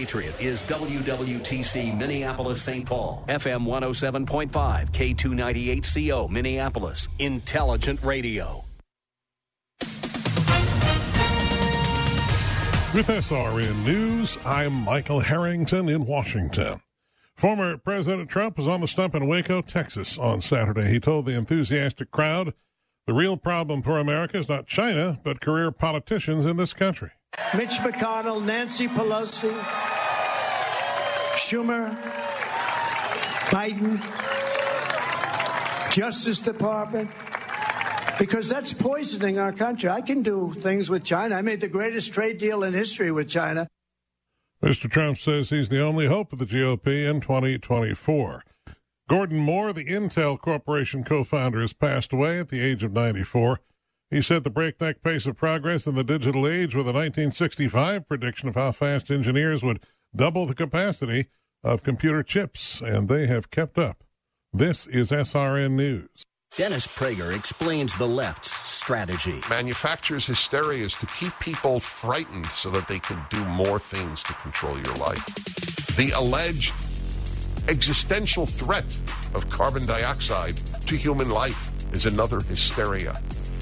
Patriot is WWTC Minneapolis St. Paul, FM 107.5, K298CO Minneapolis, Intelligent Radio. With SRN News, I'm Michael Harrington in Washington. Former President Trump was on the stump in Waco, Texas on Saturday. He told the enthusiastic crowd the real problem for America is not China, but career politicians in this country. Mitch McConnell, Nancy Pelosi, Schumer, Biden, Justice Department, because that's poisoning our country. I can do things with China. I made the greatest trade deal in history with China. Mr. Trump says he's the only hope of the GOP in 2024. Gordon Moore, the Intel Corporation co founder, has passed away at the age of 94. He set the breakneck pace of progress in the digital age with a 1965 prediction of how fast engineers would double the capacity of computer chips, and they have kept up. This is SRN News. Dennis Prager explains the left's strategy. Manufacturers' hysteria is to keep people frightened so that they can do more things to control your life. The alleged existential threat of carbon dioxide to human life is another hysteria.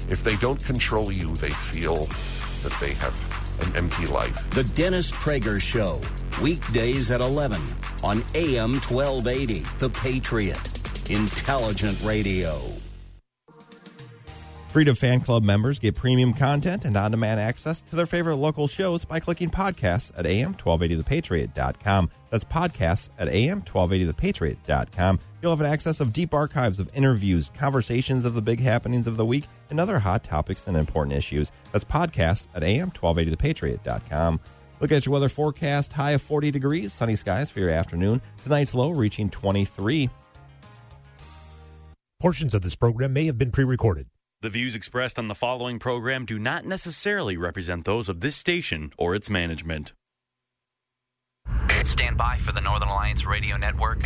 If they don't control you, they feel that they have an empty life. The Dennis Prager Show, weekdays at 11 on AM 1280, The Patriot, Intelligent Radio. Freedom Fan Club members get premium content and on demand access to their favorite local shows by clicking podcasts at am1280thepatriot.com. That's podcasts at am1280thepatriot.com. You'll have an access of deep archives of interviews, conversations of the big happenings of the week, and other hot topics and important issues. That's podcasts at am1280thepatriot.com. Look at your weather forecast. High of 40 degrees, sunny skies for your afternoon. Tonight's low reaching 23. Portions of this program may have been pre recorded. The views expressed on the following program do not necessarily represent those of this station or its management. Stand by for the Northern Alliance Radio Network.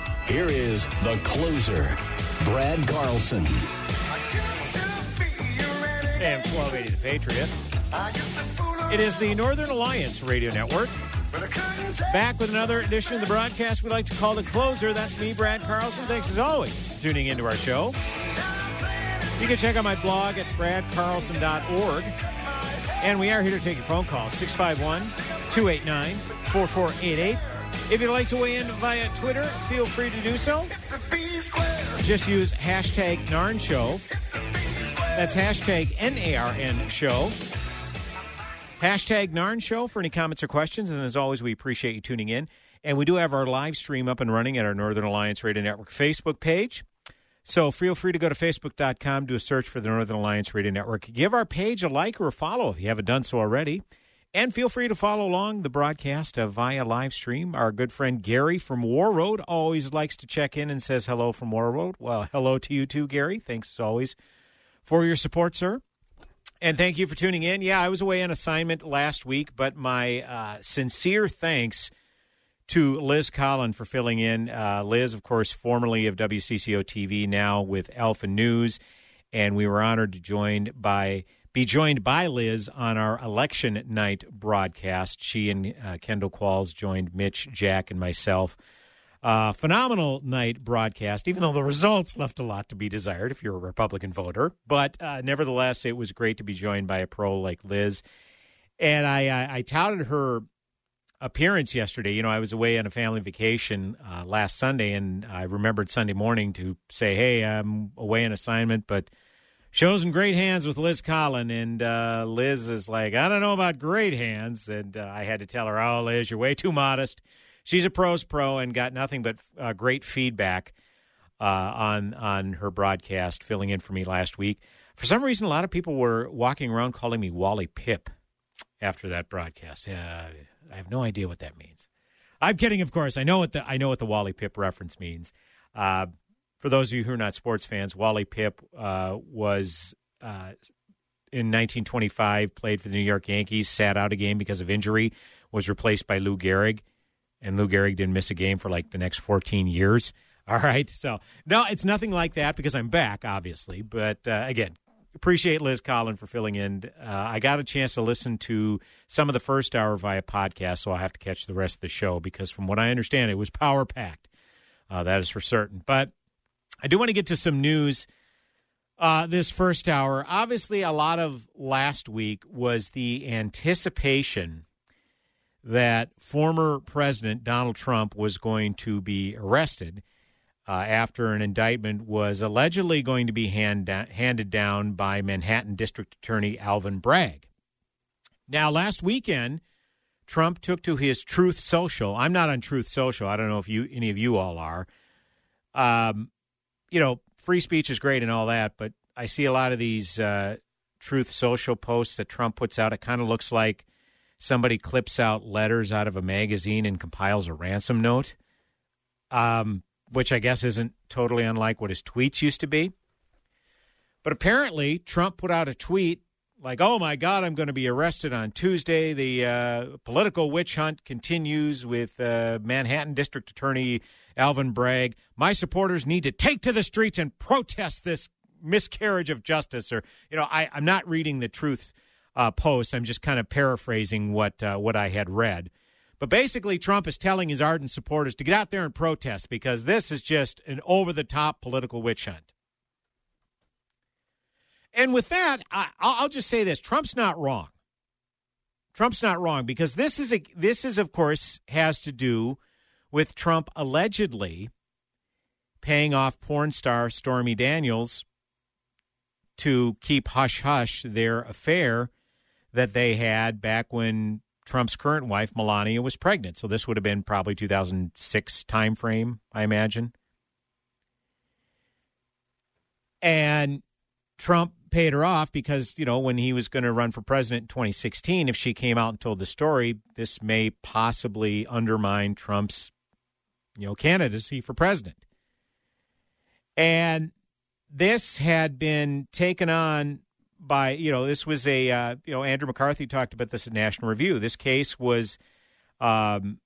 here is the closer, Brad Carlson. AM 1280 The Patriot. It is the Northern Alliance Radio Network. Back with another edition of the broadcast we like to call the closer. That's me, Brad Carlson. Thanks as always for tuning into our show. You can check out my blog at bradcarlson.org. And we are here to take your phone call 651 289 4488. If you'd like to weigh in via Twitter, feel free to do so. Just use hashtag NARN Show. That's hashtag N A R N Show. Hashtag NARN Show for any comments or questions. And as always, we appreciate you tuning in. And we do have our live stream up and running at our Northern Alliance Radio Network Facebook page. So feel free to go to facebook.com, do a search for the Northern Alliance Radio Network. Give our page a like or a follow if you haven't done so already. And feel free to follow along the broadcast uh, via live stream. Our good friend Gary from Warroad always likes to check in and says hello from Warroad. Well, hello to you too, Gary. Thanks as always for your support, sir. And thank you for tuning in. Yeah, I was away on assignment last week, but my uh, sincere thanks to Liz Collin for filling in. Uh, Liz, of course, formerly of WCCO TV, now with Alpha News, and we were honored to join by be joined by Liz on our election night broadcast. She and uh, Kendall Qualls joined Mitch, Jack, and myself. Uh, phenomenal night broadcast, even though the results left a lot to be desired if you're a Republican voter. But uh, nevertheless, it was great to be joined by a pro like Liz. And I, I, I touted her appearance yesterday. You know, I was away on a family vacation uh, last Sunday, and I remembered Sunday morning to say, "Hey, I'm away on assignment, but." Show's in great hands with Liz Collin, and uh, Liz is like, I don't know about great hands, and uh, I had to tell her, "Oh, Liz, you're way too modest." She's a pros pro and got nothing but uh, great feedback uh, on on her broadcast, filling in for me last week. For some reason, a lot of people were walking around calling me Wally Pipp after that broadcast. Uh, I have no idea what that means. I'm kidding, of course. I know what the I know what the Wally Pipp reference means. For those of you who are not sports fans, Wally Pipp uh, was uh, in 1925 played for the New York Yankees, sat out a game because of injury, was replaced by Lou Gehrig, and Lou Gehrig didn't miss a game for like the next 14 years. All right, so no, it's nothing like that because I'm back, obviously. But uh, again, appreciate Liz Collin for filling in. Uh, I got a chance to listen to some of the first hour via podcast, so I'll have to catch the rest of the show because, from what I understand, it was power packed. Uh, that is for certain. But I do want to get to some news uh, this first hour. Obviously, a lot of last week was the anticipation that former President Donald Trump was going to be arrested uh, after an indictment was allegedly going to be hand da- handed down by Manhattan District Attorney Alvin Bragg. Now, last weekend, Trump took to his Truth Social. I'm not on Truth Social. I don't know if you any of you all are. Um, you know, free speech is great and all that, but I see a lot of these uh, Truth Social posts that Trump puts out. It kind of looks like somebody clips out letters out of a magazine and compiles a ransom note, um, which I guess isn't totally unlike what his tweets used to be. But apparently, Trump put out a tweet like, oh my God, I'm going to be arrested on Tuesday. The uh, political witch hunt continues with uh, Manhattan District Attorney Alvin Bragg. My supporters need to take to the streets and protest this miscarriage of justice. Or, you know, I, I'm not reading the truth uh, post. I'm just kind of paraphrasing what uh, what I had read. But basically, Trump is telling his ardent supporters to get out there and protest because this is just an over the top political witch hunt. And with that, I, I'll just say this: Trump's not wrong. Trump's not wrong because this is a this is of course has to do with Trump allegedly paying off porn star Stormy Daniels to keep hush hush their affair that they had back when Trump's current wife Melania was pregnant. So this would have been probably 2006 timeframe, I imagine. And Trump paid her off because, you know, when he was going to run for president in 2016, if she came out and told the story, this may possibly undermine Trump's you know, candidacy for president. And this had been taken on by, you know, this was a, uh, you know, Andrew McCarthy talked about this at National Review. This case was um,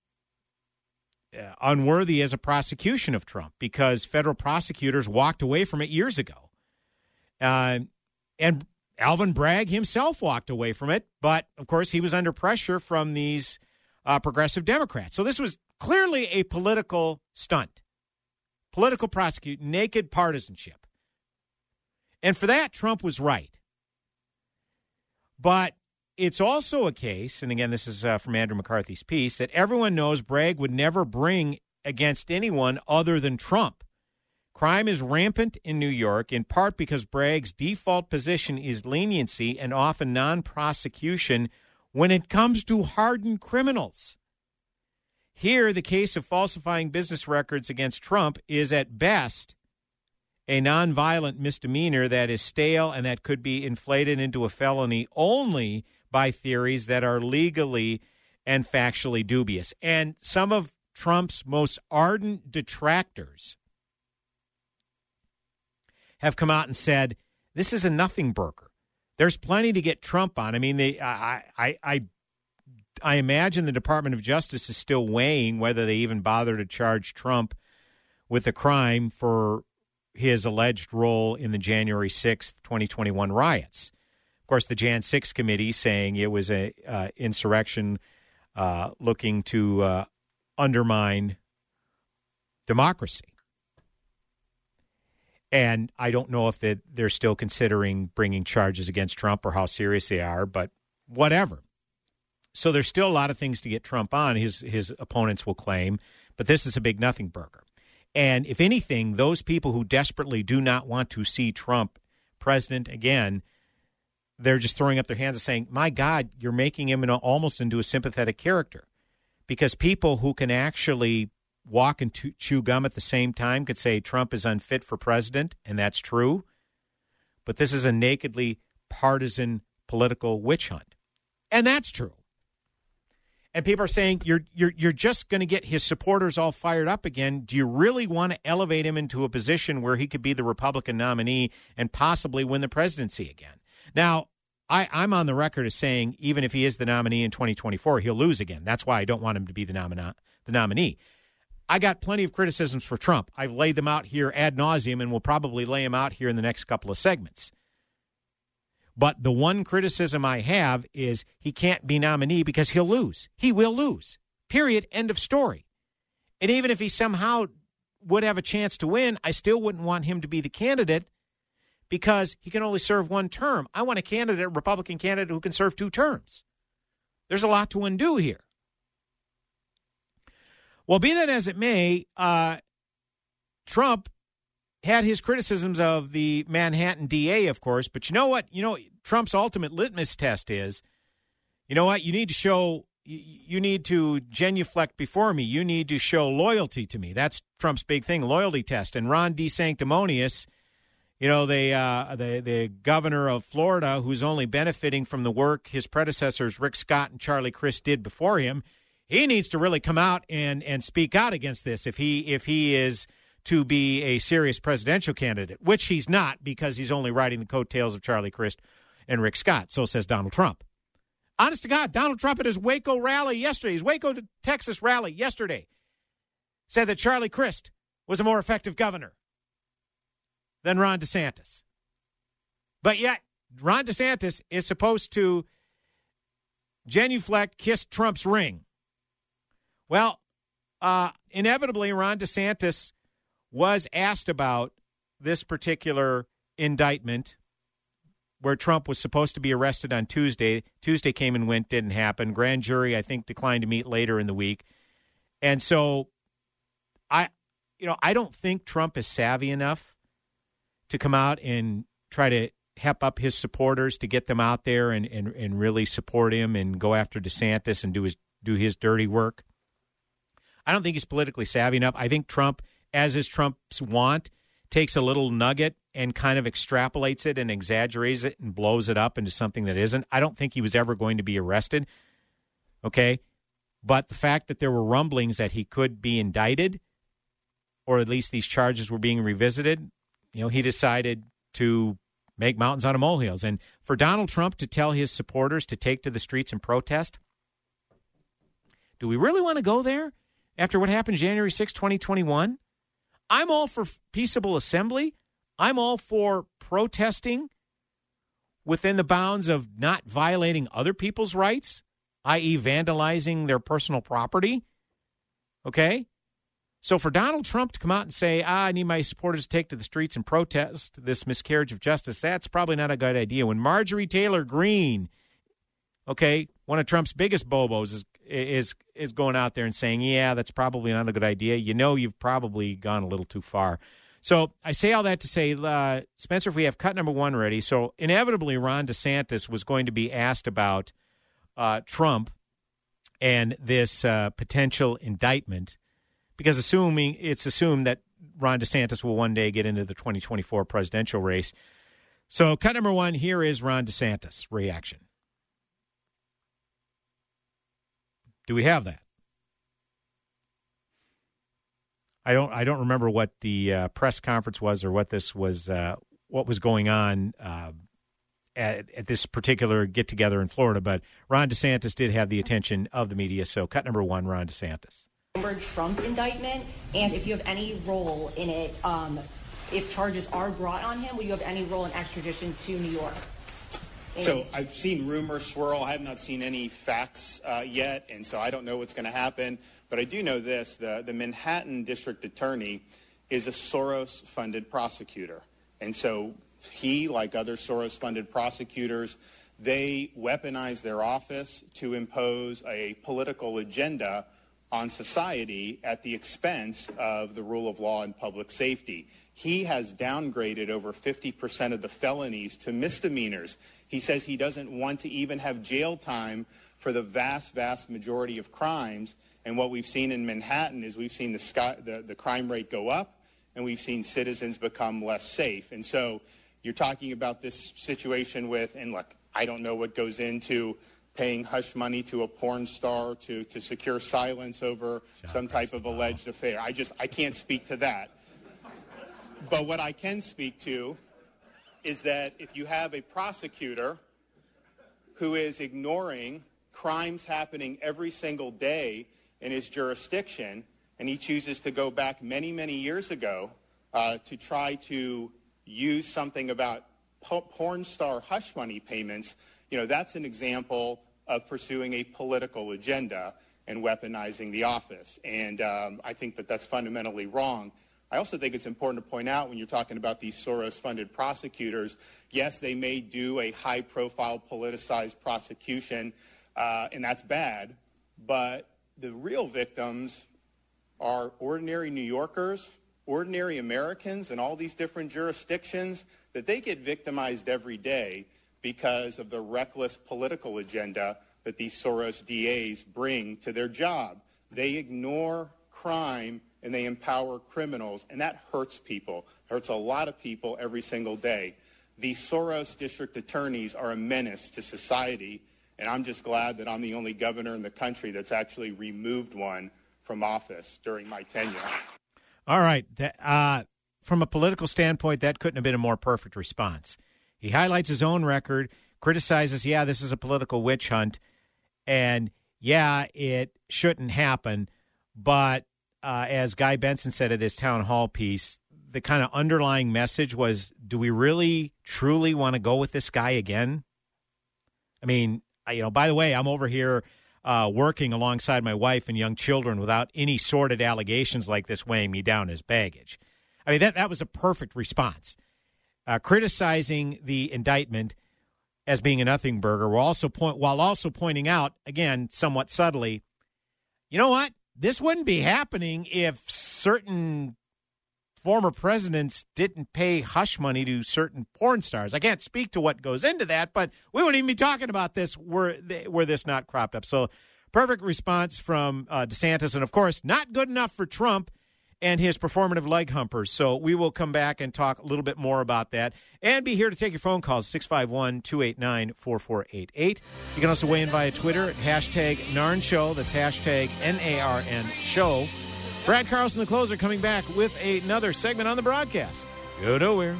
uh, unworthy as a prosecution of Trump because federal prosecutors walked away from it years ago. Uh, and Alvin Bragg himself walked away from it, but of course he was under pressure from these uh, progressive Democrats. So this was Clearly a political stunt, political prosecute, naked partisanship. And for that, Trump was right. But it's also a case, and again, this is uh, from Andrew McCarthy's piece, that everyone knows Bragg would never bring against anyone other than Trump. Crime is rampant in New York, in part because Bragg's default position is leniency and often non prosecution when it comes to hardened criminals. Here, the case of falsifying business records against Trump is at best a nonviolent misdemeanor that is stale and that could be inflated into a felony only by theories that are legally and factually dubious. And some of Trump's most ardent detractors have come out and said this is a nothing burger. There's plenty to get Trump on. I mean, they, I, I, I I imagine the Department of Justice is still weighing whether they even bother to charge Trump with a crime for his alleged role in the January 6th, 2021 riots. Of course, the Jan 6 committee saying it was a uh, insurrection uh, looking to uh, undermine democracy. And I don't know if they're still considering bringing charges against Trump or how serious they are, but whatever. So there's still a lot of things to get Trump on. His his opponents will claim, but this is a big nothing burger. And if anything, those people who desperately do not want to see Trump president again, they're just throwing up their hands and saying, "My God, you're making him almost into a sympathetic character." Because people who can actually walk and chew gum at the same time could say Trump is unfit for president, and that's true. But this is a nakedly partisan political witch hunt, and that's true and people are saying you're you're you're just going to get his supporters all fired up again. Do you really want to elevate him into a position where he could be the Republican nominee and possibly win the presidency again? Now, I, I'm on the record as saying even if he is the nominee in 2024, he'll lose again. That's why I don't want him to be the nomina- the nominee. I got plenty of criticisms for Trump. I've laid them out here ad nauseum, and we'll probably lay them out here in the next couple of segments. But the one criticism I have is he can't be nominee because he'll lose. He will lose. Period. End of story. And even if he somehow would have a chance to win, I still wouldn't want him to be the candidate because he can only serve one term. I want a candidate, a Republican candidate, who can serve two terms. There's a lot to undo here. Well, be that as it may, uh, Trump had his criticisms of the Manhattan DA, of course, but you know what? You know, Trump's ultimate litmus test is you know what? You need to show, you need to genuflect before me. You need to show loyalty to me. That's Trump's big thing, loyalty test. And Ron DeSanctimonious, you know, the, uh, the, the governor of Florida, who's only benefiting from the work his predecessors, Rick Scott and Charlie Crist, did before him, he needs to really come out and, and speak out against this if he, if he is – to be a serious presidential candidate, which he's not because he's only riding the coattails of Charlie Crist and Rick Scott. So says Donald Trump. Honest to God, Donald Trump at his Waco rally yesterday, his Waco, Texas rally yesterday, said that Charlie Crist was a more effective governor than Ron DeSantis. But yet, Ron DeSantis is supposed to genuflect, kiss Trump's ring. Well, uh, inevitably, Ron DeSantis was asked about this particular indictment where Trump was supposed to be arrested on Tuesday. Tuesday came and went, didn't happen. Grand jury, I think, declined to meet later in the week. And so I you know, I don't think Trump is savvy enough to come out and try to hep up his supporters to get them out there and, and, and really support him and go after DeSantis and do his do his dirty work. I don't think he's politically savvy enough. I think Trump as is Trump's want, takes a little nugget and kind of extrapolates it and exaggerates it and blows it up into something that isn't. I don't think he was ever going to be arrested. Okay. But the fact that there were rumblings that he could be indicted, or at least these charges were being revisited, you know, he decided to make mountains out of molehills. And for Donald Trump to tell his supporters to take to the streets and protest, do we really want to go there after what happened January 6, 2021? I'm all for peaceable assembly. I'm all for protesting within the bounds of not violating other people's rights, i.e., vandalizing their personal property. Okay? So for Donald Trump to come out and say, ah, I need my supporters to take to the streets and protest this miscarriage of justice, that's probably not a good idea. When Marjorie Taylor Greene, okay, one of Trump's biggest bobos is is is going out there and saying, "Yeah, that's probably not a good idea." You know, you've probably gone a little too far. So I say all that to say, uh, Spencer, if we have cut number one ready, so inevitably Ron DeSantis was going to be asked about uh, Trump and this uh, potential indictment, because assuming it's assumed that Ron DeSantis will one day get into the 2024 presidential race. So cut number one here is Ron DeSantis reaction. Do we have that? I don't. I don't remember what the uh, press conference was or what this was. Uh, what was going on uh, at, at, this particular get together in Florida? But Ron DeSantis did have the attention of the media. So, cut number one, Ron DeSantis. Trump indictment, and if you have any role in it, um, if charges are brought on him, will you have any role in extradition to New York? So I've seen rumors swirl. I have not seen any facts uh, yet, and so I don't know what's going to happen. But I do know this: the the Manhattan District Attorney is a Soros-funded prosecutor, and so he, like other Soros-funded prosecutors, they weaponize their office to impose a political agenda on society at the expense of the rule of law and public safety. He has downgraded over 50% of the felonies to misdemeanors. He says he doesn't want to even have jail time for the vast, vast majority of crimes. And what we've seen in Manhattan is we've seen the, sky, the, the crime rate go up and we've seen citizens become less safe. And so you're talking about this situation with, and look, I don't know what goes into paying hush money to a porn star to, to secure silence over John some type of alleged affair. I just, I can't speak to that. But what I can speak to is that if you have a prosecutor who is ignoring crimes happening every single day in his jurisdiction, and he chooses to go back many, many years ago uh, to try to use something about porn star hush money payments, you know, that's an example of pursuing a political agenda and weaponizing the office. And um, I think that that's fundamentally wrong. I also think it's important to point out when you're talking about these Soros-funded prosecutors, yes, they may do a high-profile politicized prosecution, uh, and that's bad, but the real victims are ordinary New Yorkers, ordinary Americans in all these different jurisdictions, that they get victimized every day because of the reckless political agenda that these Soros DAs bring to their job. They ignore crime and they empower criminals, and that hurts people. Hurts a lot of people every single day. These Soros district attorneys are a menace to society, and I'm just glad that I'm the only governor in the country that's actually removed one from office during my tenure. All right. That, uh, from a political standpoint, that couldn't have been a more perfect response. He highlights his own record, criticizes, yeah, this is a political witch hunt, and yeah, it shouldn't happen. But uh, as Guy Benson said at his Townhall piece, the kind of underlying message was do we really, truly want to go with this guy again? I mean, you know, by the way, I'm over here uh, working alongside my wife and young children without any sordid allegations like this weighing me down as baggage. I mean, that, that was a perfect response. Uh, criticizing the indictment as being a nothing burger while also, point, while also pointing out, again, somewhat subtly, you know what? This wouldn't be happening if certain former presidents didn't pay hush money to certain porn stars. I can't speak to what goes into that, but we wouldn't even be talking about this were were this not cropped up. So, perfect response from uh, DeSantis, and of course, not good enough for Trump and his performative leg humpers. So we will come back and talk a little bit more about that and be here to take your phone calls 651 289 4488. You can also weigh in via Twitter at hashtag NARN Show. That's hashtag N A R N Show. Brad Carlson, the closer, coming back with another segment on the broadcast. Go nowhere.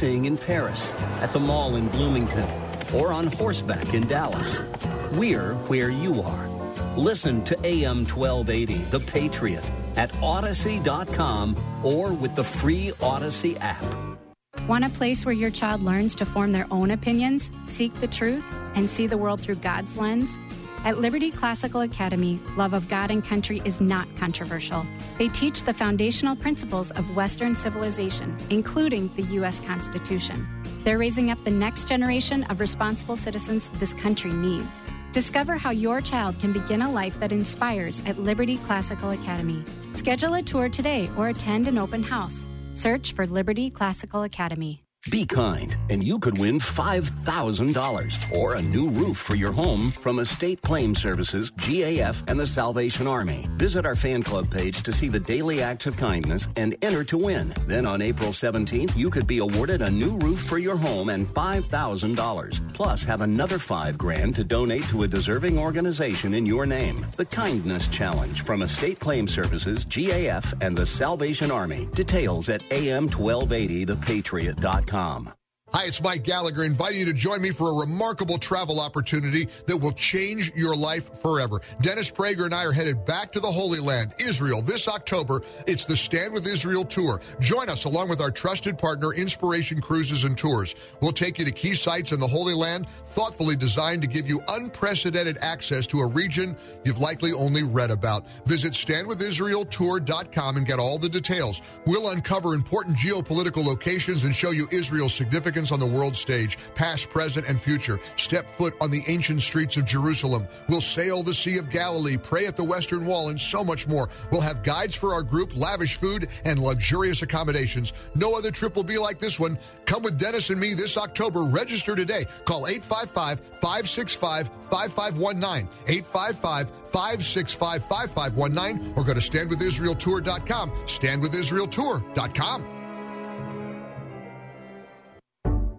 Sightseeing in Paris, at the mall in Bloomington, or on horseback in Dallas. We're where you are Listen to AM 1280, The Patriot, at Audacy.com or with the free Audacy app. Want a place where your child learns to form their own opinions, seek the truth, and see the world through God's lens? At Liberty Classical Academy, love of God and country is not controversial. They teach the foundational principles of Western civilization, including the U.S. Constitution. They're raising up the next generation of responsible citizens this country needs. Discover how your child can begin a life that inspires at Liberty Classical Academy. Schedule a tour today or attend an open house. Search for Liberty Classical Academy. Be kind, and you could win $5,000 or a new roof for your home from Estate Claim Services, GAF, and the Salvation Army. Visit our fan club page to see the daily acts of kindness and enter to win. Then on April 17th, you could be awarded a new roof for your home and $5,000. Plus, have another 5 grand to donate to a deserving organization in your name. The Kindness Challenge from Estate Claim Services, GAF, and the Salvation Army. Details at am1280thepatriot.com com. Hi, it's Mike Gallagher inviting you to join me for a remarkable travel opportunity that will change your life forever. Dennis Prager and I are headed back to the Holy Land, Israel, this October. It's the Stand with Israel tour. Join us along with our trusted partner, Inspiration Cruises and Tours. We'll take you to key sites in the Holy Land, thoughtfully designed to give you unprecedented access to a region you've likely only read about. Visit standwithisraeltour.com and get all the details. We'll uncover important geopolitical locations and show you Israel's on the world stage, past, present, and future. Step foot on the ancient streets of Jerusalem. We'll sail the Sea of Galilee, pray at the Western Wall, and so much more. We'll have guides for our group, lavish food, and luxurious accommodations. No other trip will be like this one. Come with Dennis and me this October. Register today. Call 855 565 5519. 855 565 5519 or go to standwithisraeltour.com. Standwithisraeltour.com.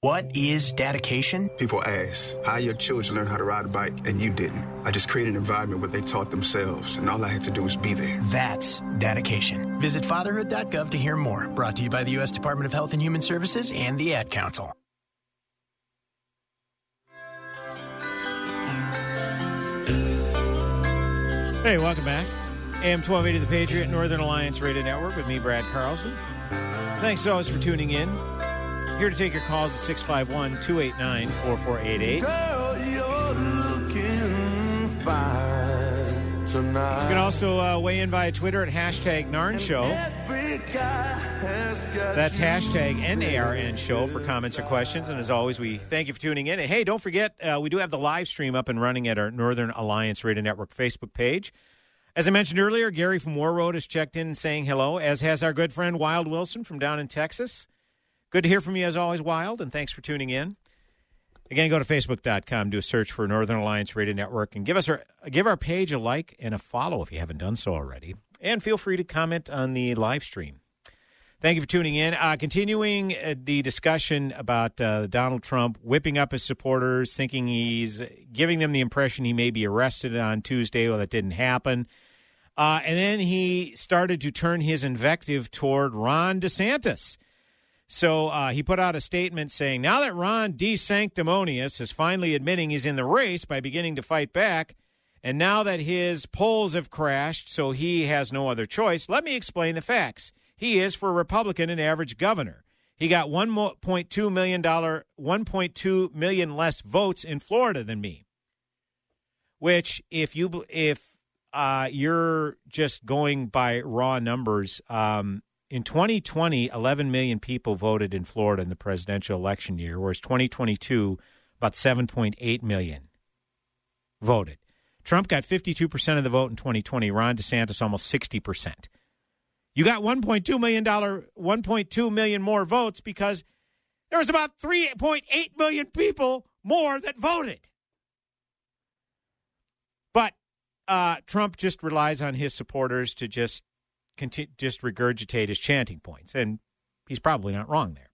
What is dedication? People ask, how your children learn how to ride a bike and you didn't? I just created an environment where they taught themselves, and all I had to do was be there. That's dedication. Visit fatherhood.gov to hear more. Brought to you by the U.S. Department of Health and Human Services and the Ad Council. Hey, welcome back. AM 1280 The Patriot, Northern Alliance Radio Network with me, Brad Carlson. Thanks always for tuning in. Here to take your calls at 651 289 4488. You can also uh, weigh in via Twitter at hashtag NARN Show. That's hashtag N-A-R-N Show for comments or questions. And as always, we thank you for tuning in. And hey, don't forget, uh, we do have the live stream up and running at our Northern Alliance Radio Network Facebook page. As I mentioned earlier, Gary from Warroad has checked in saying hello, as has our good friend Wild Wilson from down in Texas. Good to hear from you as always, Wild, and thanks for tuning in. Again, go to facebook.com, do a search for Northern Alliance Radio Network, and give us our give our page a like and a follow if you haven't done so already. And feel free to comment on the live stream. Thank you for tuning in. Uh, continuing uh, the discussion about uh, Donald Trump whipping up his supporters, thinking he's giving them the impression he may be arrested on Tuesday. Well, that didn't happen. Uh, and then he started to turn his invective toward Ron DeSantis. So uh, he put out a statement saying, now that Ron DeSanctimonious is finally admitting he's in the race by beginning to fight back, and now that his polls have crashed, so he has no other choice, let me explain the facts. He is, for a Republican, an average governor. He got $1.2 million, 1.2 million less votes in Florida than me. Which, if you if uh, you're just going by raw numbers, um, in 2020, 11 million people voted in Florida in the presidential election year, whereas 2022, about 7.8 million voted. Trump got 52% of the vote in 2020. Ron DeSantis almost 60%. You got 1.2 million dollar 1.2 million more votes because there was about 3.8 million people more that voted. But uh, Trump just relies on his supporters to just conti- just regurgitate his chanting points, and he's probably not wrong there.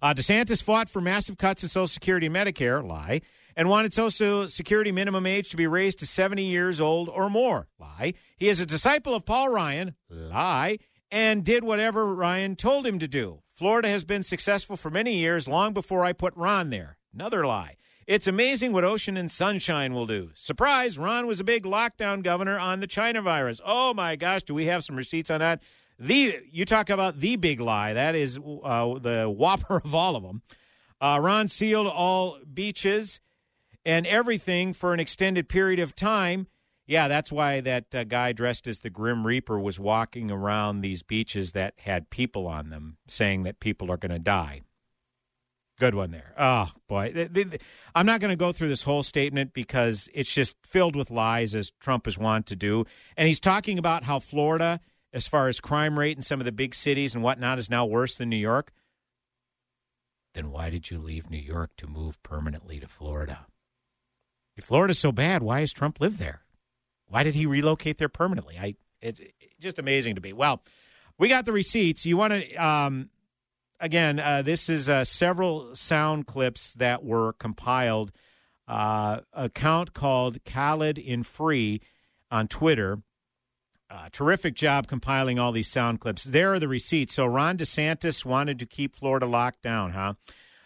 Uh, DeSantis fought for massive cuts in Social Security and Medicare, lie, and wanted Social Security minimum age to be raised to 70 years old or more, lie. He is a disciple of Paul Ryan, lie, and did whatever Ryan told him to do. Florida has been successful for many years, long before I put Ron there. Another lie. It's amazing what ocean and sunshine will do. Surprise, Ron was a big lockdown governor on the China virus. Oh my gosh, do we have some receipts on that? The you talk about the big lie. That is uh, the whopper of all of them. Uh, Ron sealed all beaches and everything for an extended period of time. Yeah, that's why that uh, guy dressed as the Grim Reaper was walking around these beaches that had people on them, saying that people are going to die. Good one there. Oh, boy. I'm not going to go through this whole statement because it's just filled with lies, as Trump is wont to do. And he's talking about how Florida, as far as crime rate in some of the big cities and whatnot, is now worse than New York. then why did you leave New York to move permanently to Florida? If Florida's so bad, why has Trump lived there? Why did he relocate there permanently? I it's just amazing to me. Well, we got the receipts. You want to um, again? Uh, this is uh, several sound clips that were compiled. Uh, account called Khaled in Free on Twitter. Uh, terrific job compiling all these sound clips. There are the receipts. So Ron DeSantis wanted to keep Florida locked down, huh?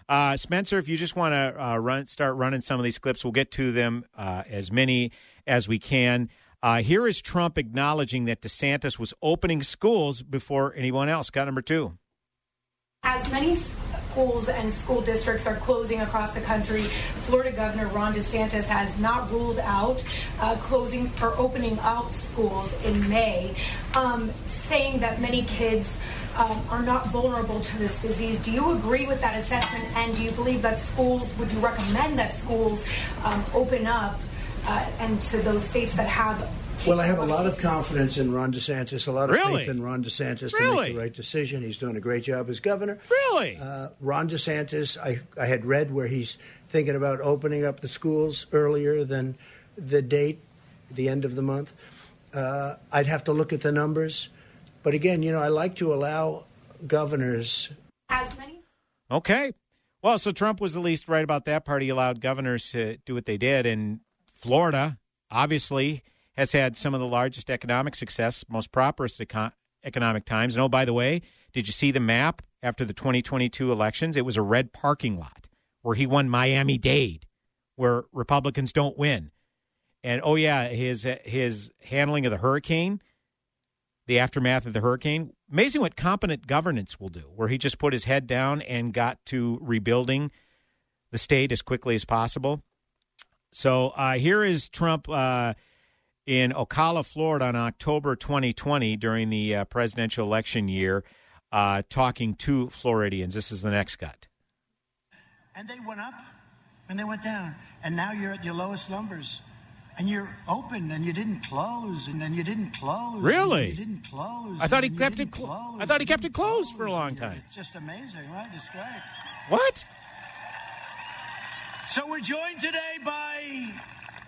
Uh, Spencer, if you just want to uh, run, start running some of these clips, we'll get to them uh, as many as we can. Uh, here is Trump acknowledging that DeSantis was opening schools before anyone else. Got number two. As many schools and school districts are closing across the country, Florida Governor Ron DeSantis has not ruled out uh, closing or opening out schools in May, um, saying that many kids. Um, are not vulnerable to this disease. Do you agree with that assessment? And do you believe that schools, would you recommend that schools um, open up uh, and to those states that have well, I have a lot of confidence in Ron DeSantis, a lot of Really? faith in Ron DeSantis to Really? make the right decision. He's doing a great job as governor. Really? Uh, Ron DeSantis, I, I had read where he's thinking about opening up the schools earlier than the date, the end of the month. Uh, I'd have to look at the numbers. But again, you know, I like to allow governors As many Okay. Well, so Trump was at least right about that part. He allowed governors to do what they did. And Florida, obviously, has had some of the largest economic success, most prosperous eco- economic times. And oh, by the way, did you see the map after the 2022 elections? It was a red parking lot where he won Miami Dade, where Republicans don't win. And oh, yeah, his, his handling of the hurricane, the aftermath of the hurricane. Amazing what competent governance will do, where he just put his head down and got to rebuilding the state as quickly as possible. So uh, here is Trump uh, in Ocala, Florida, in October 2020 during the uh, presidential election year, uh, talking to Floridians. This is the next cut. and they went up and they went down and now you're at your lowest numbers and you're open and you didn't close and then you didn't close Really? you didn't close I thought he kept it. didn't Cl- close I thought he kept it closed for a long time. it's just amazing right it's great What? so we're joined today by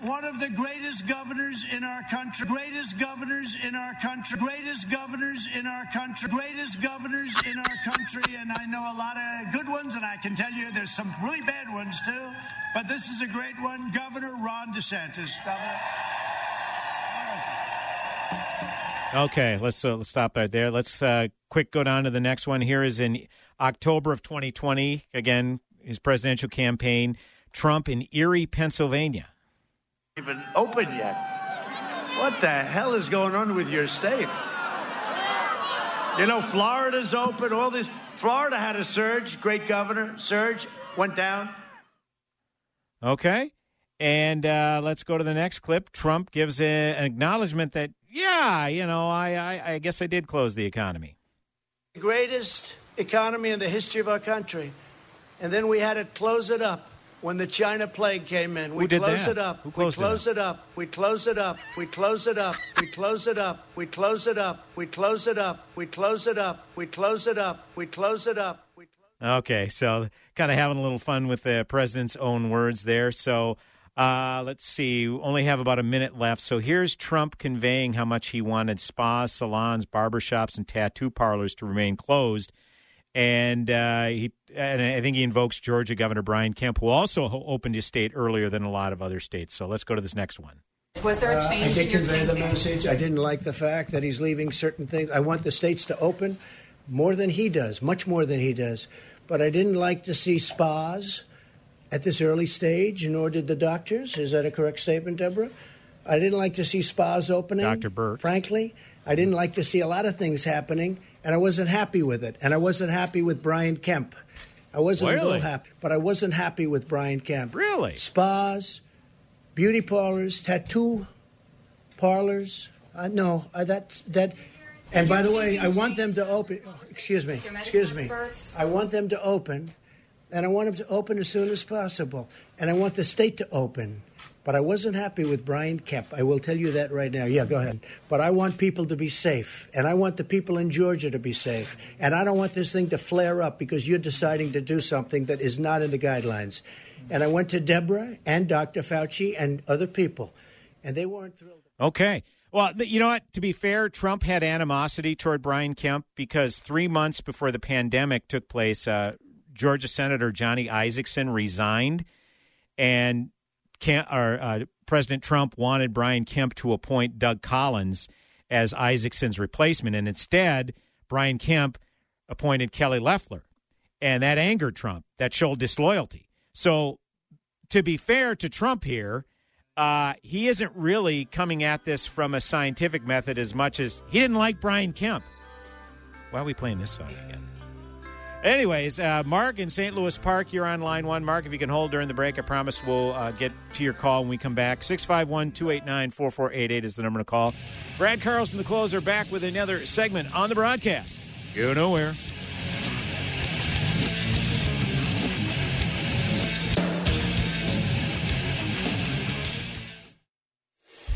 one of the greatest governors in our country, greatest governors in our country, greatest governors in our country, greatest governors in our country, and I know a lot of good ones, and I can tell you there's some really bad ones too, but this is a great one, Governor Ron DeSantis. Governor. Okay, let's uh, let's stop right there. Let's uh, quick go down to the next one. Here is in October of 2020. Again, his presidential campaign. Trump in Erie, Pennsylvania. Even open yet. What the hell is going on with your state? You know, Florida's open, all this. Florida had a surge, great governor, surge, went down. Okay, and uh, let's go to the next clip. Trump gives a, an acknowledgement that yeah, you know, I, I I guess I did close the economy. The greatest economy in the history of our country. And then we had to close it up when the China plague came in. We Who did closed that? it up. We close it up. We close it up. We close it up. We close it up. We close it up. We close it up. We close it up. We close it up. We close it up. Okay, so kind of having a little fun with the president's own words there. So uh, let's see, we only have about a minute left. So here's Trump conveying how much he wanted spas, salons, barbershops, and tattoo parlors to remain closed. And uh, he, and I think he invokes Georgia Governor Brian Kemp, who also opened his state earlier than a lot of other states. So let's go to this next one. Was there a Uh, I change did in your convey the message. I didn't like the fact that he's leaving certain things. I want the states to open more than he does, much more than he does. But I didn't like to see spas at this early stage, nor did the doctors. Is that a correct statement, Deborah? I didn't like to see spas opening. Dr. Burke. Frankly, I didn't like to see a lot of things happening, and I wasn't happy with it. And I wasn't happy with Brian Kemp. I wasn't a Really? little happy, but I wasn't happy with Brian Kemp. Really? Spas, beauty parlors, tattoo parlors. Uh, no, uh, that's that. And by the way, I want them to open. oh, excuse me. Excuse me. I want them to open, and I want them to open as soon as possible. And I want the state to open But I wasn't happy with Brian Kemp. I will tell you that right now. Yeah, go ahead. But I want people to be safe, and I want the people in Georgia to be safe. And I don't want this thing to flare up because you're deciding to do something that is not in the guidelines. And I went to Deborah and Dr. Fauci and other people, and they weren't thrilled. Okay. Well, you know what? To be fair, Trump had animosity toward Brian Kemp because three months before the pandemic took place, uh, Georgia Senator Johnny Isakson resigned, and Kemp, or, uh, President Trump wanted Brian Kemp to appoint Doug Collins as Isakson's replacement, and instead, Brian Kemp appointed Kelly Loeffler, and that angered Trump. That showed disloyalty. So, to be fair to Trump here, uh, he isn't really coming at this from a scientific method as much as he didn't like Brian Kemp. Why are we playing this song again? Anyways, uh, Mark in St. Louis Park, you're on line one. Mark, if you can hold during the break, I promise we'll uh, get to your call when we come back. 651 289 4488 is the number to call. Brad Carlson, the closer, back with another segment on the broadcast. Go nowhere.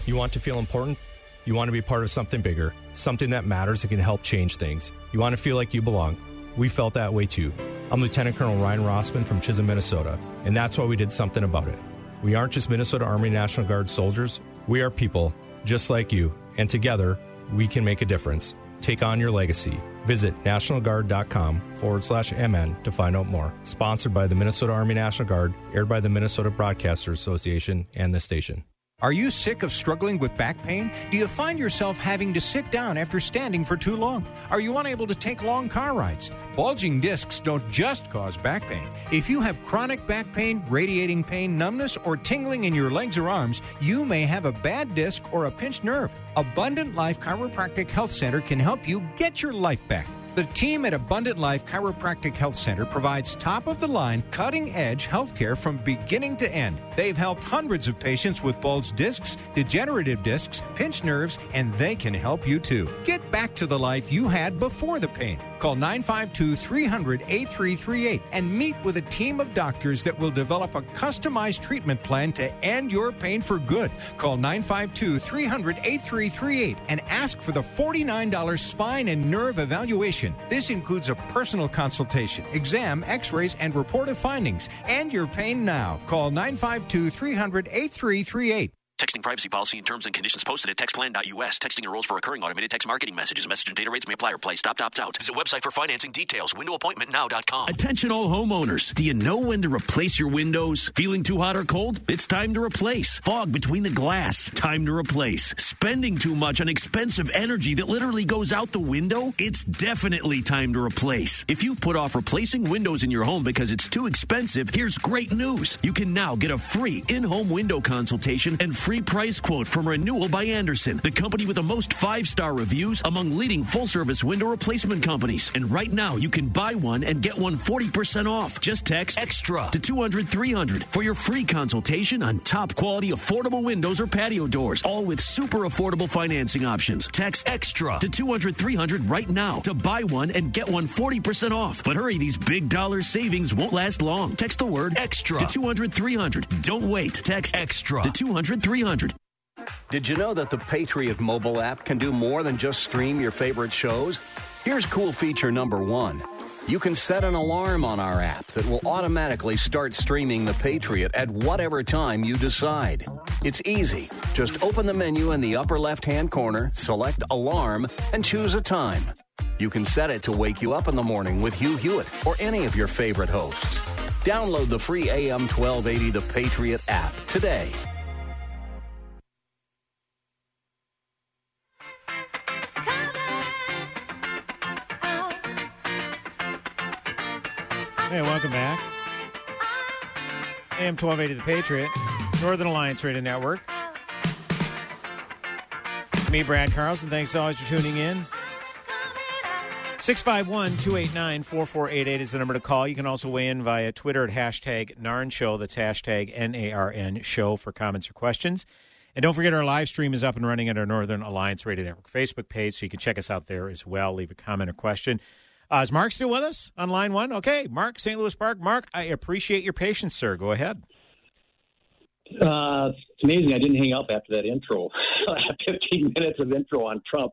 You want to feel important? You want to be part of something bigger, something that matters and can help change things. You want to feel like you belong. We felt that way too. I'm Lieutenant Colonel Ryan Rossman from Chisholm, Minnesota, and that's why we did something about it. We aren't just Minnesota Army National Guard soldiers, we are people just like you, and together we can make a difference. Take on your legacy. Visit NationalGuard.com forward slash MN to find out more. Sponsored by the Minnesota Army National Guard, aired by the Minnesota Broadcasters Association and the station. Are you sick of struggling with back pain? Do you find yourself having to sit down after standing for too long? Are you unable to take long car rides? Bulging discs don't just cause back pain. If you have chronic back pain, radiating pain, numbness, or tingling in your legs or arms, you may have a bad disc or a pinched nerve. Abundant Life Chiropractic Health Center can help you get your life back. The team at Abundant Life Chiropractic Health Center provides top of the line, cutting edge health care from beginning to end. They've helped hundreds of patients with bulged discs, degenerative discs, pinched nerves, and they can help you too. Get back to the life you had before the pain. Call 952 300 8338 and meet with a team of doctors that will develop a customized treatment plan to end your pain for good. Call 952 300 8338 and ask for the $49 spine and nerve evaluation. This includes a personal consultation, exam, x rays, and report of findings. And your pain now. Call 952 300 8338. Texting privacy policy and terms and conditions posted at textplan.us. Texting enrolls for recurring automated text marketing messages. Message and data rates may apply or play. Stop, opt out. Visit website for financing details. Windowappointmentnow.com. Attention all homeowners. Do you know when to replace your windows? Feeling too hot or cold? It's time to replace. Fog between the glass? Time to replace. Spending too much on expensive energy that literally goes out the window? It's definitely time to replace. If you've put off replacing windows in your home because it's too expensive, here's great news. You can now get a free in-home window consultation and free price quote from Renewal by Andersen, the company with the most five-star reviews among leading full-service window replacement companies. And right now, you can buy one and get one 40% off. Just text EXTRA to 200 300 for your free consultation on top quality affordable windows or patio doors, all with super affordable financing options. Text EXTRA to 200 300 right now to buy one and get one 40% off. But hurry, these big dollar savings won't last long. Text the word EXTRA to 200 300. Don't wait. Text EXTRA to 200 300. Did you know that the Patriot mobile app can do more than just stream your favorite shows? Here's cool feature number one. You can set an alarm on our app that will automatically start streaming The Patriot at whatever time you decide. It's easy. Just open the menu in the upper left hand corner, select Alarm, and choose a time. You can set it to wake you up in the morning with Hugh Hewitt or any of your favorite hosts. Download the free AM 1280 The Patriot app today. Hey, welcome back. AM 1280 The Patriot, Northern Alliance Radio Network. It's me, Brad Carlson. Thanks always for tuning in. 651 289 4488 is the number to call. You can also weigh in via Twitter at hashtag NARN Show. That's hashtag N A R N Show for comments or questions. And don't forget our live stream is up and running at our Northern Alliance Radio Network Facebook page, so you can check us out there as well. Leave a comment or question. Uh, is Mark still with us on line one? Okay, Mark, St. Louis Park. Mark, I appreciate your patience, sir. Go ahead. Uh, it's amazing I didn't hang up after that intro. 15 minutes of intro on Trump.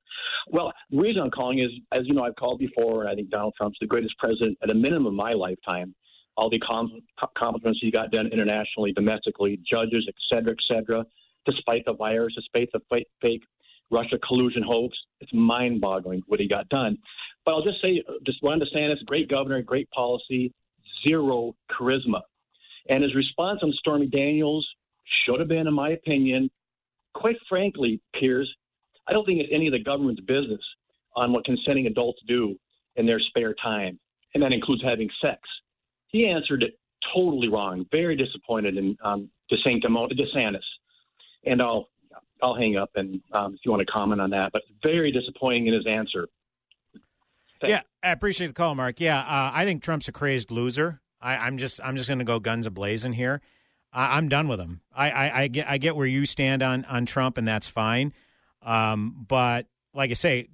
Well, the reason I'm calling is, as you know, I've called before, and I think Donald Trump's the greatest president at a minimum of my lifetime. All the accomplishments he got done internationally, domestically, judges, et cetera, et cetera, despite the virus, despite the fake, fake Russia collusion hoax. It's mind boggling what he got done. But I'll just say, just Ron DeSantis, great governor, great policy, zero charisma. And his response on Stormy Daniels should have been, in my opinion, quite frankly, Piers, I don't think it's any of the government's business on what consenting adults do in their spare time, and that includes having sex. He answered it totally wrong. Very disappointed in um, DeSantis, and I'll I'll hang up and um, if you want to comment on that. But very disappointing in his answer. Thanks. Yeah, I appreciate the call, Mark. Yeah, uh, I think Trump's a crazed loser. I, am just I'm just going to go guns a blazing here. I, am done with him. I, I, I, get I get where you stand on on Trump, and that's fine. Um, but like I say,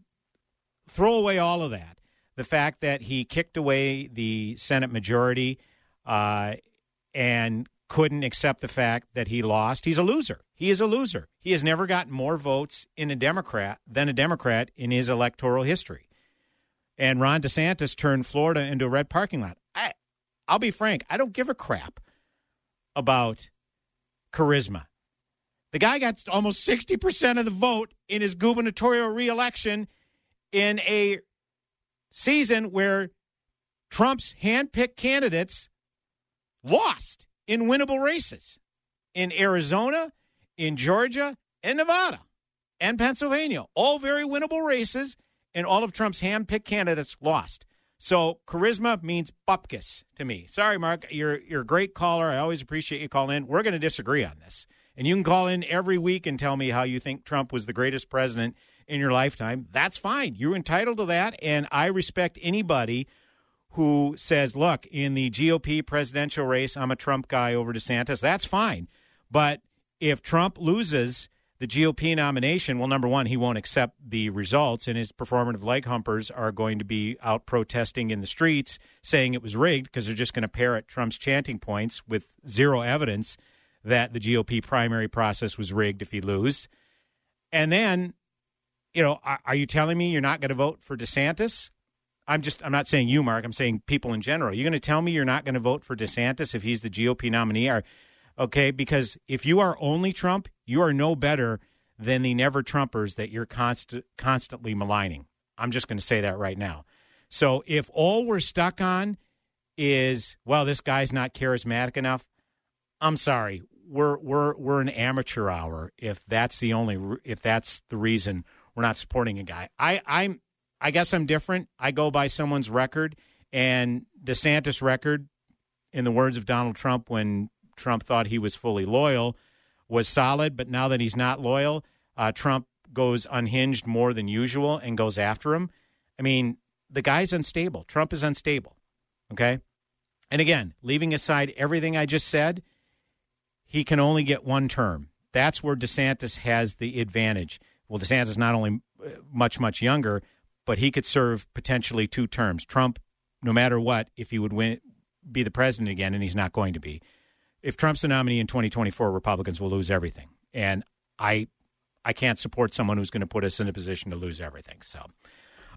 throw away all of that. The fact that he kicked away the Senate majority uh, and couldn't accept the fact that he lost. He's a loser. He is a loser. He has never gotten more votes in a Democrat than a Democrat in his electoral history. And Ron DeSantis turned Florida into a red parking lot. I, I'll be frank, I don't give a crap about charisma. The guy got almost 60% of the vote in his gubernatorial reelection in a season where Trump's handpicked candidates lost in winnable races in Arizona, in Georgia, and Nevada, and Pennsylvania. All very winnable races, and all of Trump's hand-picked candidates lost. So charisma means bupkis to me. Sorry, Mark. You're you're a great caller. I always appreciate you calling in. We're going to disagree on this, and you can call in every week and tell me how you think Trump was the greatest president in your lifetime. That's fine. You're entitled to that, and I respect anybody who says, "Look, in the GOP presidential race, I'm a Trump guy over DeSantis." That's fine, but if Trump loses the GOP nomination, well, number one, he won't accept the results, and his performative leg humpers are going to be out protesting in the streets saying it was rigged because they're just going to parrot Trump's chanting points with zero evidence that the GOP primary process was rigged if he loses. And then, you know, are, you telling me you're not going to vote for DeSantis? I'm just, I'm not saying you, Mark. I'm saying people in general. You're going to tell me you're not going to vote for DeSantis if he's the GOP nominee? Are, okay? Because if you are only Trump, you are no better than the never Trumpers that you're const- constantly maligning. I'm just going to say that right now. So if all we're stuck on is, well, this guy's not charismatic enough, I'm sorry. We're we're we're an amateur hour if that's the only if that's the reason we're not supporting a guy. I I'm I guess I'm different. I go by someone's record and DeSantis' record in the words of Donald Trump when Trump thought he was fully loyal was solid, but now that he's not loyal, uh, Trump goes unhinged more than usual and goes after him. I mean, the guy's unstable. Trump is unstable. Okay. And again, leaving aside everything I just said, he can only get one term. That's where DeSantis has the advantage. Well, DeSantis is not only uh, much, much younger, but he could serve potentially two terms. Trump, no matter what, if he would win, be the president again, and he's not going to be if Trump's the nominee in 2024, Republicans will lose everything. And I I can't support someone who's going to put us in a position to lose everything. So,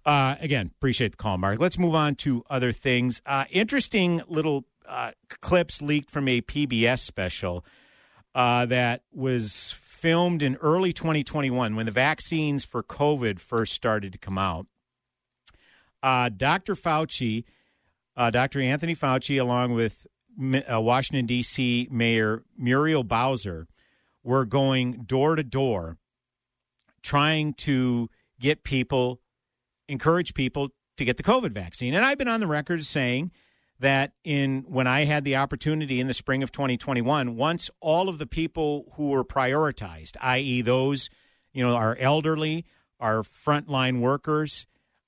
uh, again, appreciate the call, Mark. Let's move on to other things. Uh, interesting little uh, clips leaked from a PBS special uh, that was filmed in early 2021 when the vaccines for COVID first started to come out. Uh, Dr. Fauci, uh, Dr. Anthony Fauci, along with Uh, Washington, D.C. Mayor Muriel Bowser were going door to door trying to get people, encourage people to get the COVID vaccine. And I've been on the record saying that in when I had the opportunity in the spring of 2021, once all of the people who were prioritized, i.e., those you know, our elderly, our frontline workers,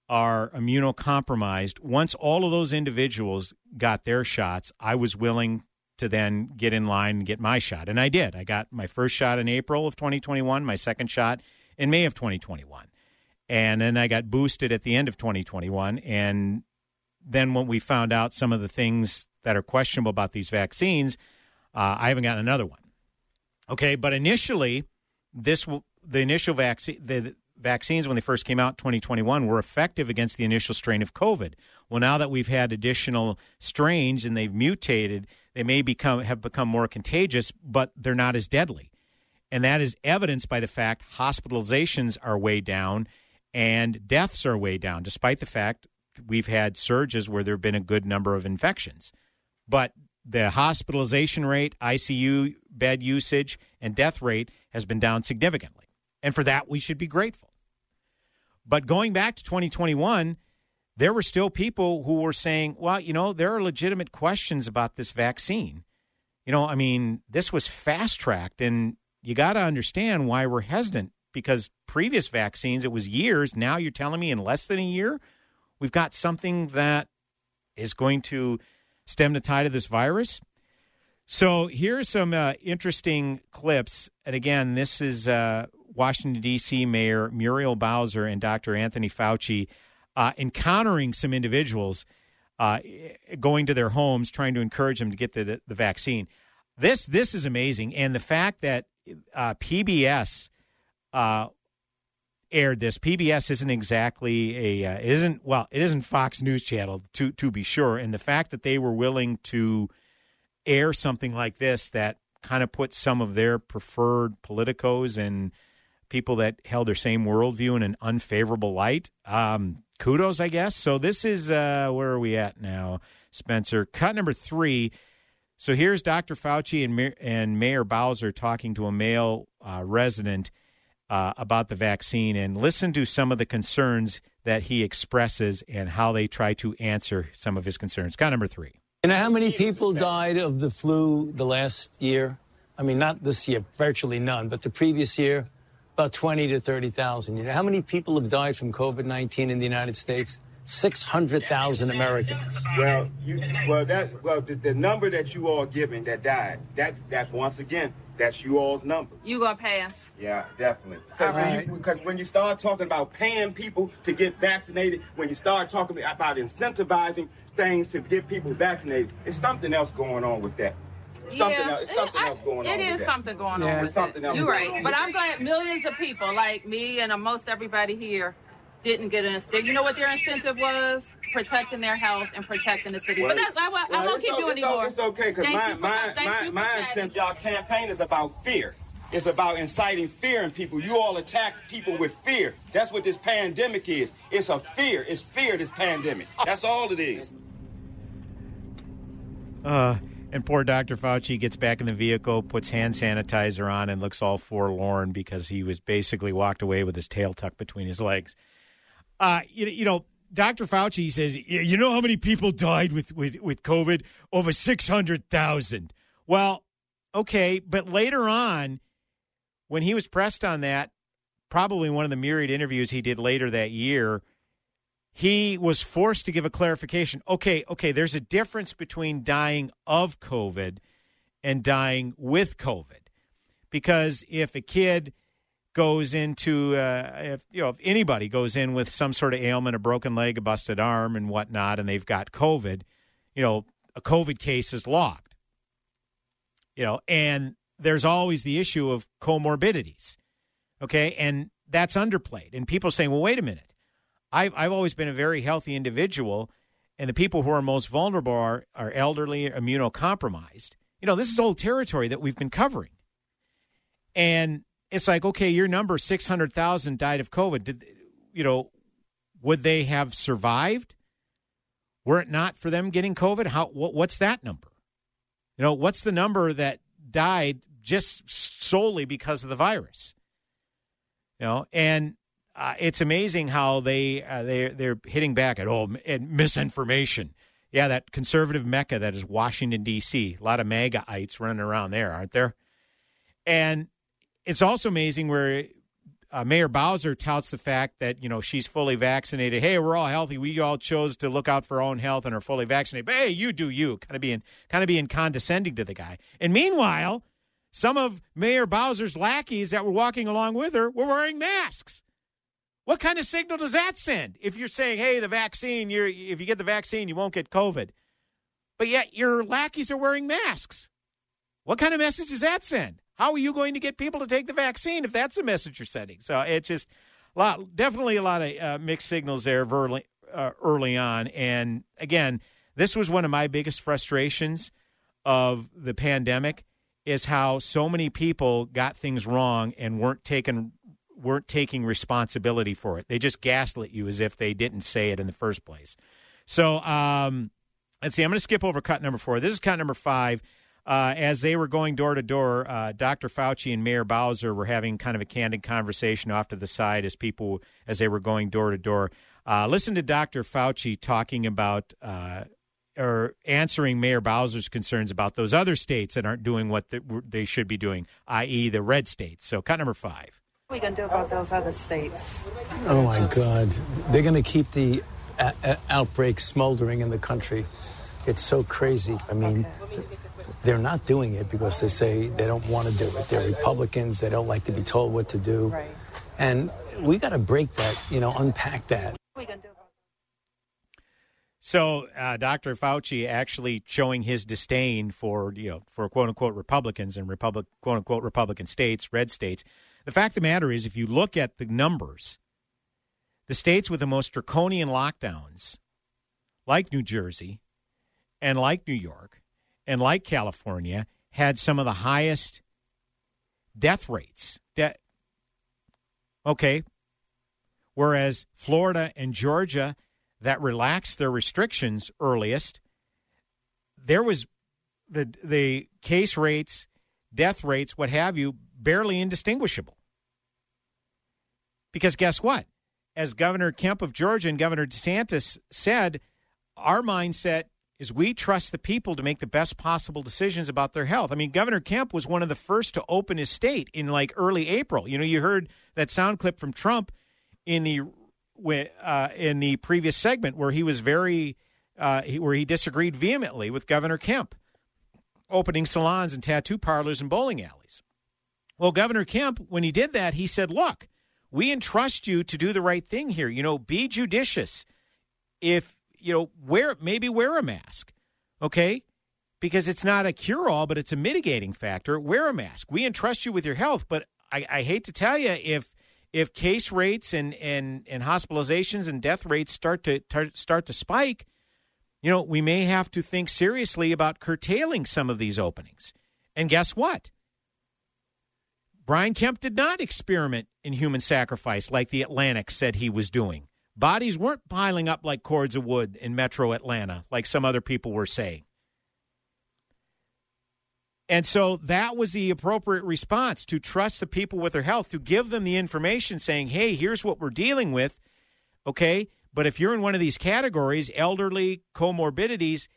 are immunocompromised, once all of those individuals got their shots, I was willing to then get in line and get my shot. And I did. I got my first shot in April of 2021, my second shot in May of 2021. And then I got boosted at the end of 2021. And then when we found out some of the things that are questionable about these vaccines, uh, I haven't gotten another one. Okay, but initially, this the initial vaccine the vaccines when they first came out 2021 were effective against the initial strain of COVID. Well, now that we've had additional strains and they've mutated, they may become have become more contagious, but they're not as deadly. And that is evidenced by the fact hospitalizations are way down and deaths are way down, despite the fact we've had surges where there have been a good number of infections. But the hospitalization rate, ICU bed usage, and death rate has been down significantly. And for that, we should be grateful. But going back to 2021, there were still people who were saying, well, you know, there are legitimate questions about this vaccine. You know, I mean, this was fast tracked, and you got to understand why we're hesitant because previous vaccines, it was years. Now you're telling me in less than a year, we've got something that is going to stem the tide of this virus. So here's some uh, interesting clips. And again, this is uh, Washington, D.C. Mayor Muriel Bowser and Dr. Anthony Fauci uh, encountering some individuals uh, going to their homes, trying to encourage them to get the, the vaccine. This, this is amazing. And the fact that uh, PBS uh, aired this. PBS isn't exactly a uh, isn't well it isn't Fox News Channel to to be sure, and the fact that they were willing to air something like this that kind of put some of their preferred politicos and people that held their same worldview in an unfavorable light. Um, kudos, I guess. So this is uh, where are we at now, Spencer? Cut number three. So here's Dr. Fauci and, and Mayor Bowser talking to a male uh, resident uh, about the vaccine and listen to some of the concerns that he expresses and how they try to answer some of his concerns. Cut number three. You know how many people died of the flu the last year? I mean, not this year, virtually none, but the previous year, about 20 to 30,000. You know how many people have died from COVID 19 in the United States? 600,000 Americans. Well, you, well, that, well, the, the number that you all giving that died, that's, that's once again, that's you all's number. You gonna pass? Yeah, definitely. Because right. when, when, you start talking about paying people to get vaccinated, when you start talking about incentivizing things to get people vaccinated, it's something else going on with that. Something yeah, else. Something else going on. It is something going yeah, on with something it. else. You're right, but I'm glad millions of people like me and most everybody here didn't get an. You know what their incentive was? protecting their health and protecting the city. Well, but that's, I, I, well, I won't keep so, you anymore. It's okay because my, my, my, my y'all campaign is about fear. It's about inciting fear in people. You all attack people with fear. That's what this pandemic is. It's a fear. It's fear, this pandemic. That's all it is. Uh, and poor Dr. Fauci gets back in the vehicle, puts hand sanitizer on, and looks all forlorn because he was basically walked away with his tail tucked between his legs. Uh, you, you know, Dr. Fauci says, you know how many people died with, with, with COVID? Over 600,000. Well, okay, but later on, when he was pressed on that, probably one of the myriad interviews he did later that year, he was forced to give a clarification. Okay, okay, there's a difference between dying of COVID and dying with COVID. Because if a kid goes into uh, if you know if anybody goes in with some sort of ailment, a broken leg, a busted arm, and whatnot, and they've got COVID, you know, a COVID case is logged. You know, and there's always the issue of comorbidities. Okay, and that's underplayed. And people saying, well, wait a minute, I've I've always been a very healthy individual, and the people who are most vulnerable are are elderly, immunocompromised. You know, this is old territory that we've been covering. And it's like, okay, your number six hundred thousand died of COVID. Did you know? Would they have survived? Were it not for them getting COVID, how what, what's that number? You know, what's the number that died just solely because of the virus? You know, and uh, it's amazing how they uh, they they're hitting back at at misinformation. Yeah, that conservative mecca that is Washington D.C. A lot of MAGAites running around there, aren't there? And it's also amazing where uh, Mayor Bowser touts the fact that you know she's fully vaccinated. Hey, we're all healthy. We all chose to look out for our own health and are fully vaccinated. But hey, you do you. Kind of being kind of being condescending to the guy. And meanwhile, some of Mayor Bowser's lackeys that were walking along with her were wearing masks. What kind of signal does that send? If you're saying, "Hey, the vaccine, you're if you get the vaccine, you won't get COVID," but yet your lackeys are wearing masks. What kind of message does that send? How are you going to get people to take the vaccine if that's the message you're sending? So it's just a lot, definitely a lot of uh, mixed signals there early, uh, early on. And again, this was one of my biggest frustrations of the pandemic is how so many people got things wrong and weren't taking weren't taking responsibility for it. They just gaslit you as if they didn't say it in the first place. So um, let's see. I'm going to skip over cut number four. This is cut number five. Uh, as they were going door to door, uh, Dr. Fauci and Mayor Bowser were having kind of a candid conversation off to the side as people as they were going door to door. Uh, listen to Dr. Fauci talking about uh, or answering Mayor Bowser's concerns about those other states that aren't doing what they should be doing, i.e., the red states. So, cut number five. What are we going to do about those other states? Oh, my God. They're going to keep the a- a- outbreak smoldering in the country. It's so crazy. I mean, okay. they're not doing it because they say they don't want to do it. They're Republicans. They don't like to be told what to do. Right. And we got to break that, you know, unpack that. What are we going to do so, uh, Dr. Fauci actually showing his disdain for you know for quote unquote Republicans and Republic quote unquote Republican states, red states. The fact of the matter is, if you look at the numbers, the states with the most draconian lockdowns, like New Jersey, and like New York, and like California, had some of the highest death rates. De- okay, whereas Florida and Georgia that relaxed their restrictions earliest, there was the the case rates, death rates, what have you, barely indistinguishable. Because guess what? As Governor Kemp of Georgia and Governor DeSantis said, our mindset is we trust the people to make the best possible decisions about their health. I mean, Governor Kemp was one of the first to open his state in like early April. You know, you heard that sound clip from Trump in the uh, in the previous segment where he was very uh, where he disagreed vehemently with Governor Kemp opening salons and tattoo parlors and bowling alleys. Well, Governor Kemp, when he did that, he said, "Look, we entrust you to do the right thing here. You know, be judicious. If you know, wear maybe wear a mask, okay." Because it's not a cure all, but it's a mitigating factor. Wear a mask. We entrust you with your health, but I, I hate to tell you, if if case rates and, and, and hospitalizations and death rates start to tar, start to spike, you know, we may have to think seriously about curtailing some of these openings. And guess what? Brian Kemp did not experiment in human sacrifice like the Atlantic said he was doing. Bodies weren't piling up like cords of wood in metro Atlanta, like some other people were saying. And so that was the appropriate response to trust the people with their health, to give them the information saying, hey, here's what we're dealing with. Okay. But if you're in one of these categories, elderly, comorbidities,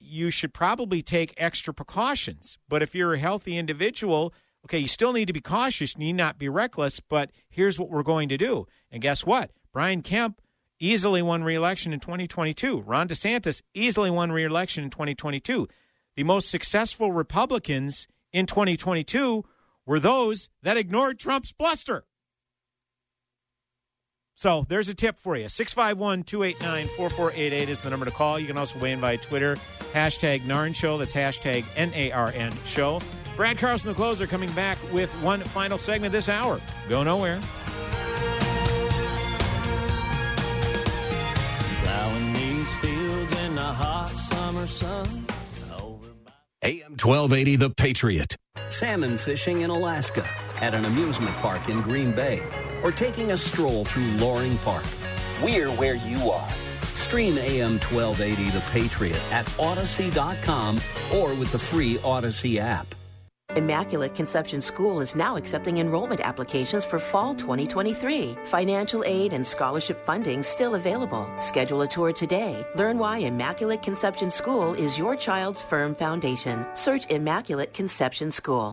you should probably take extra precautions. But if you're a healthy individual, okay, you still need to be cautious, you need not be reckless, but here's what we're going to do. And guess what? Brian Kemp easily won re-election in 2022. Ron DeSantis easily won re-election in 2022 the most successful Republicans in 2022 were those that ignored Trump's bluster. So there's a tip for you. 651 289 4488 is the number to call. You can also weigh in via Twitter. Hashtag Narn Show. That's hashtag N A R N Show. Brad Carlson, the closer, coming back with one final segment this hour. Go nowhere. Plowing these fields in the hot summer sun. AM 1280 The Patriot. Salmon fishing in Alaska, at an amusement park in Green Bay, or taking a stroll through Loring Park. We're where you are. Stream AM 1280 The Patriot at Audacy.com or with the free Audacy app. Immaculate Conception School is now accepting enrollment applications for fall 2023. Financial aid and scholarship funding still available. Schedule a tour today. Learn why Immaculate Conception School is your child's firm foundation. Search Immaculate Conception School.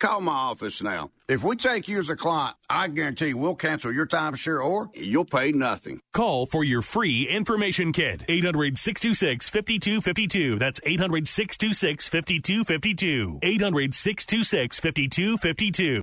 Call my office now. If we take you as a client, I guarantee we'll cancel your timeshare or you'll pay nothing. Call for your free information kit. 800 626 5252. That's 800 626 5252. 800 626 5252.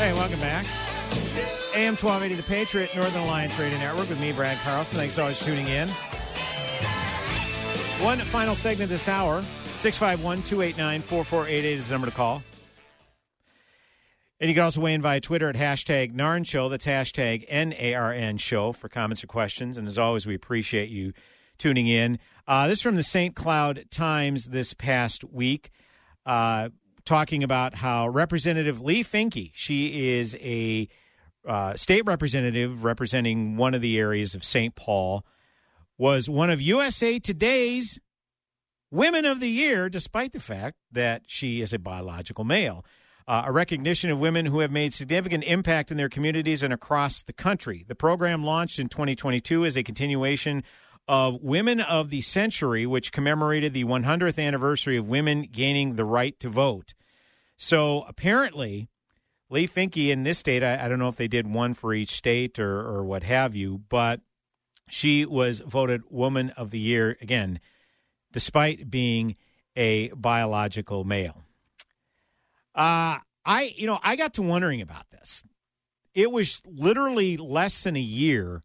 Hey, welcome back. AM 1280 The Patriot, Northern Alliance Radio Network with me, Brad Carlson. Thanks always for tuning in. One final segment this hour 651 289 4488 is the number to call. And you can also weigh in via Twitter at hashtag NARN Show. That's hashtag N A R N Show for comments or questions. And as always, we appreciate you tuning in. Uh, this is from the St. Cloud Times this past week. Uh, talking about how Representative Leigh Finke, she is a uh, state representative representing one of the areas of St. Paul, was one of USA Today's Women of the Year, despite the fact that she is a biological male. Uh, a recognition of women who have made significant impact in their communities and across the country. The program launched in 2022 as a continuation of Women of the Century, which commemorated the 100th anniversary of women gaining the right to vote. So apparently, Leigh Finke in this state, I, I, don't know if they did one for each state or, or what have you, but she was voted Woman of the Year again, despite being a biological male. Uh, I, you know, I got to wondering about this. It was literally less than a year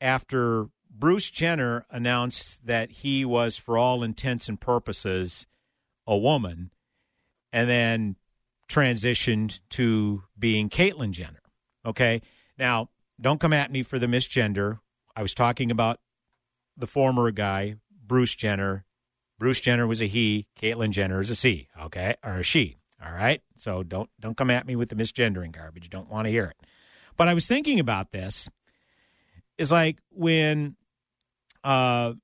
after Bruce Jenner announced that he was, for all intents and purposes, a woman. And then transitioned to being Caitlyn Jenner. Okay. Now, don't come at me for the misgender. I was talking about the former guy, Bruce Jenner. Bruce Jenner was a he. Caitlyn Jenner is a she. Okay, or a she. All right. So don't don't come at me with the misgendering garbage. You don't want to hear it. But I was thinking about this. Is like when, uh,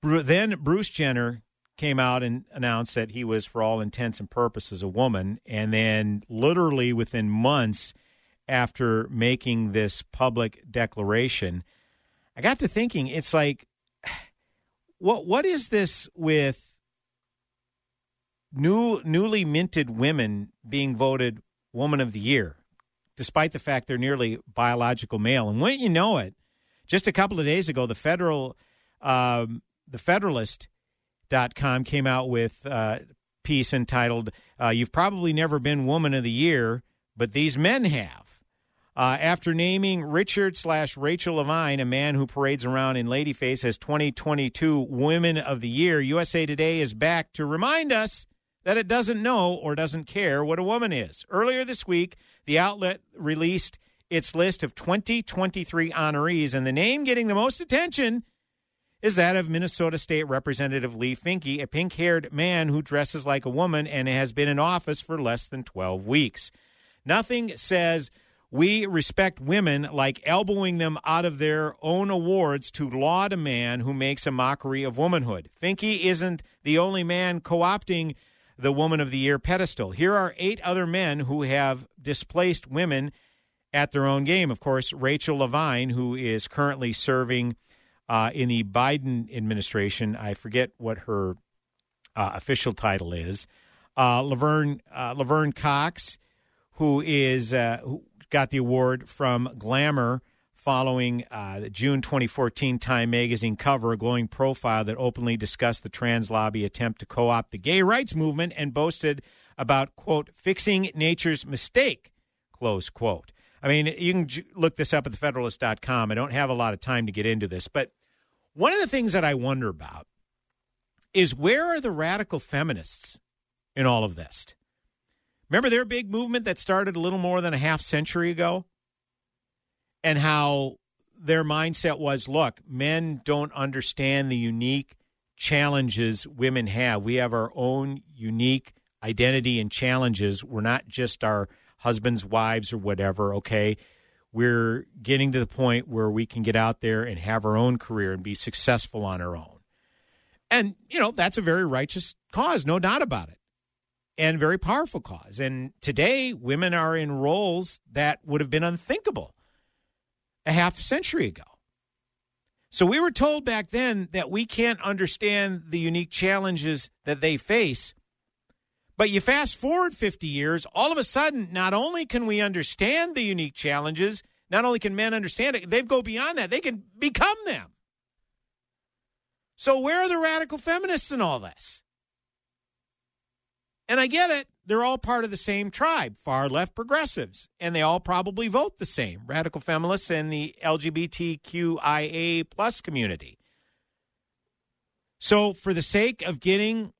then Bruce Jenner came out and announced that he was, for all intents and purposes, a woman. And then, literally within months after making this public declaration, I got to thinking, it's like, what what is this with new newly minted women being voted woman of the year, despite the fact they're nearly biological male? And wouldn't you know it, just a couple of days ago, the federal um, the Federalist com came out with a piece entitled uh, "You've probably never been Woman of the Year, but these men have." Uh, after naming Richard slash Rachel Levine, a man who parades around in ladyface as 2022 Women of the Year, USA Today is back to remind us that it doesn't know or doesn't care what a woman is. Earlier this week, the outlet released its list of 2023 honorees, and the name getting the most attention is that of Minnesota State Representative Leigh Finke, a pink haired man who dresses like a woman and has been in office for less than 12 weeks. Nothing says we respect women like elbowing them out of their own awards to laud a man who makes a mockery of womanhood. Finke isn't the only man co opting the Woman of the Year pedestal. Here are eight other men who have displaced women at their own game. Of course, Rachel Levine, who is currently serving uh, in the Biden administration. I forget what her uh, official title is. Uh, Laverne uh, Laverne Cox, who is uh, who got the award from Glamour following uh, the June 2014 Time magazine cover, a glowing profile that openly discussed the trans lobby attempt to co-opt the gay rights movement and boasted about quote fixing nature's mistake close quote. I mean, you can look this up at thefederalist.com. I don't have a lot of time to get into this, but one of the things that I wonder about is where are the radical feminists in all of this? Remember their big movement that started a little more than a half century ago? And how their mindset was look, men don't understand the unique challenges women have. We have our own unique identity and challenges. We're not just our husbands, wives, or whatever, okay? We're getting to the point where we can get out there and have our own career and be successful on our own. And, you know, that's a very righteous cause, no doubt about it, and very powerful cause. And today, women are in roles that would have been unthinkable a half a century ago. So we were told back then that we can't understand the unique challenges that they face but you fast forward 50 years, all of a sudden, not only can we understand the unique challenges, not only can men understand it, they go beyond that. They can become them. So, where are the radical feminists in all this? And I get it. They're all part of the same tribe, far left progressives, and they all probably vote the same radical feminists and the LGBTQIA plus community. So, for the sake of getting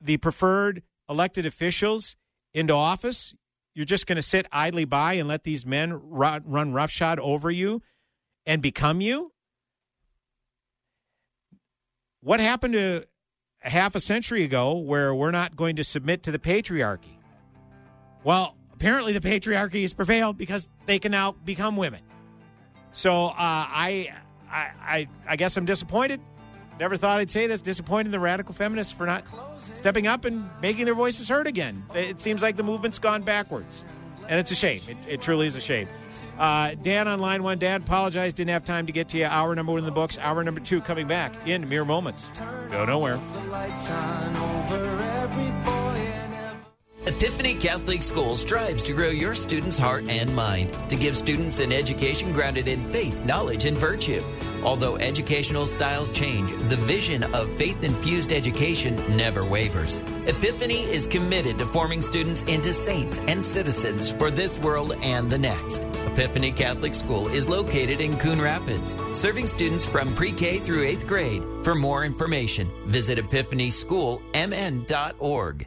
the preferred elected officials into office, you're just going to sit idly by and let these men run, roughshod over you and become you? What happened to a half a century ago where we're not going to submit to the patriarchy? Well, apparently the patriarchy has prevailed because they can now become women. So uh, I, I, I, I guess I'm disappointed. Never thought I'd say this. Disappointing the radical feminists for not stepping up and making their voices heard again. It seems like the movement's gone backwards. And it's a shame. It, it truly is a shame. Uh, Dan on line one. Dan, apologize. Didn't have time to get to you. Hour number one in the books. Hour number two coming back in mere moments. Go nowhere. Epiphany Catholic School strives to grow your students' heart and mind, to give students an education grounded in faith, knowledge, and virtue. Although educational styles change, the vision of faith infused education never wavers. Epiphany is committed to forming students into saints and citizens for this world and the next. Epiphany Catholic School is located in Coon Rapids, serving students from pre K through 8th grade. For more information, visit epiphanyschoolmn.org.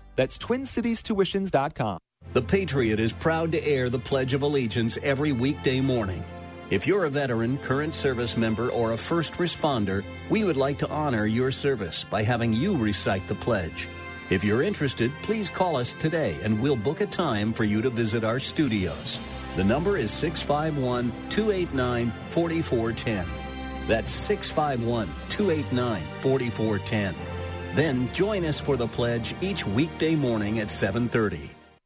That's TwinCitiesTuitions.com. The Patriot is proud to air the Pledge of Allegiance every weekday morning. If you're a veteran, current service member, or a first responder, we would like to honor your service by having you recite the pledge. If you're interested, please call us today and we'll book a time for you to visit our studios. The number is 651 289 4410. That's 651 289 4410. Then join us for the pledge each weekday morning at 7:30.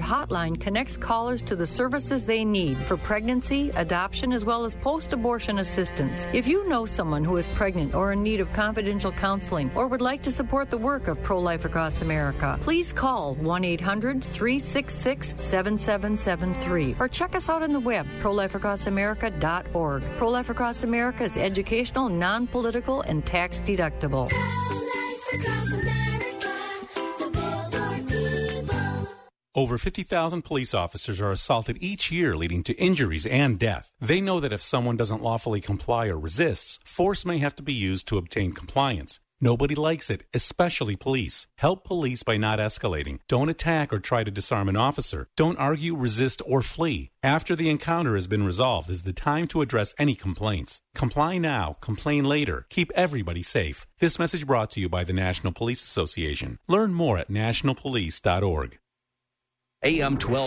hotline connects callers to the services they need for pregnancy, adoption, as well as post abortion assistance. If you know someone who is pregnant or in need of confidential counseling or would like to support the work of Pro Life Across America, please call 1 800 366 7773 or check us out on the web, prolifeacrossamerica.org. Pro Life Across America is educational, non political, and tax deductible. Over 50,000 police officers are assaulted each year, leading to injuries and death. They know that if someone doesn't lawfully comply or resists, force may have to be used to obtain compliance. Nobody likes it, especially police. Help police by not escalating. Don't attack or try to disarm an officer. Don't argue, resist, or flee. After the encounter has been resolved is the time to address any complaints. Comply now, complain later. Keep everybody safe. This message brought to you by the National Police Association. Learn more at nationalpolice.org. AM 12.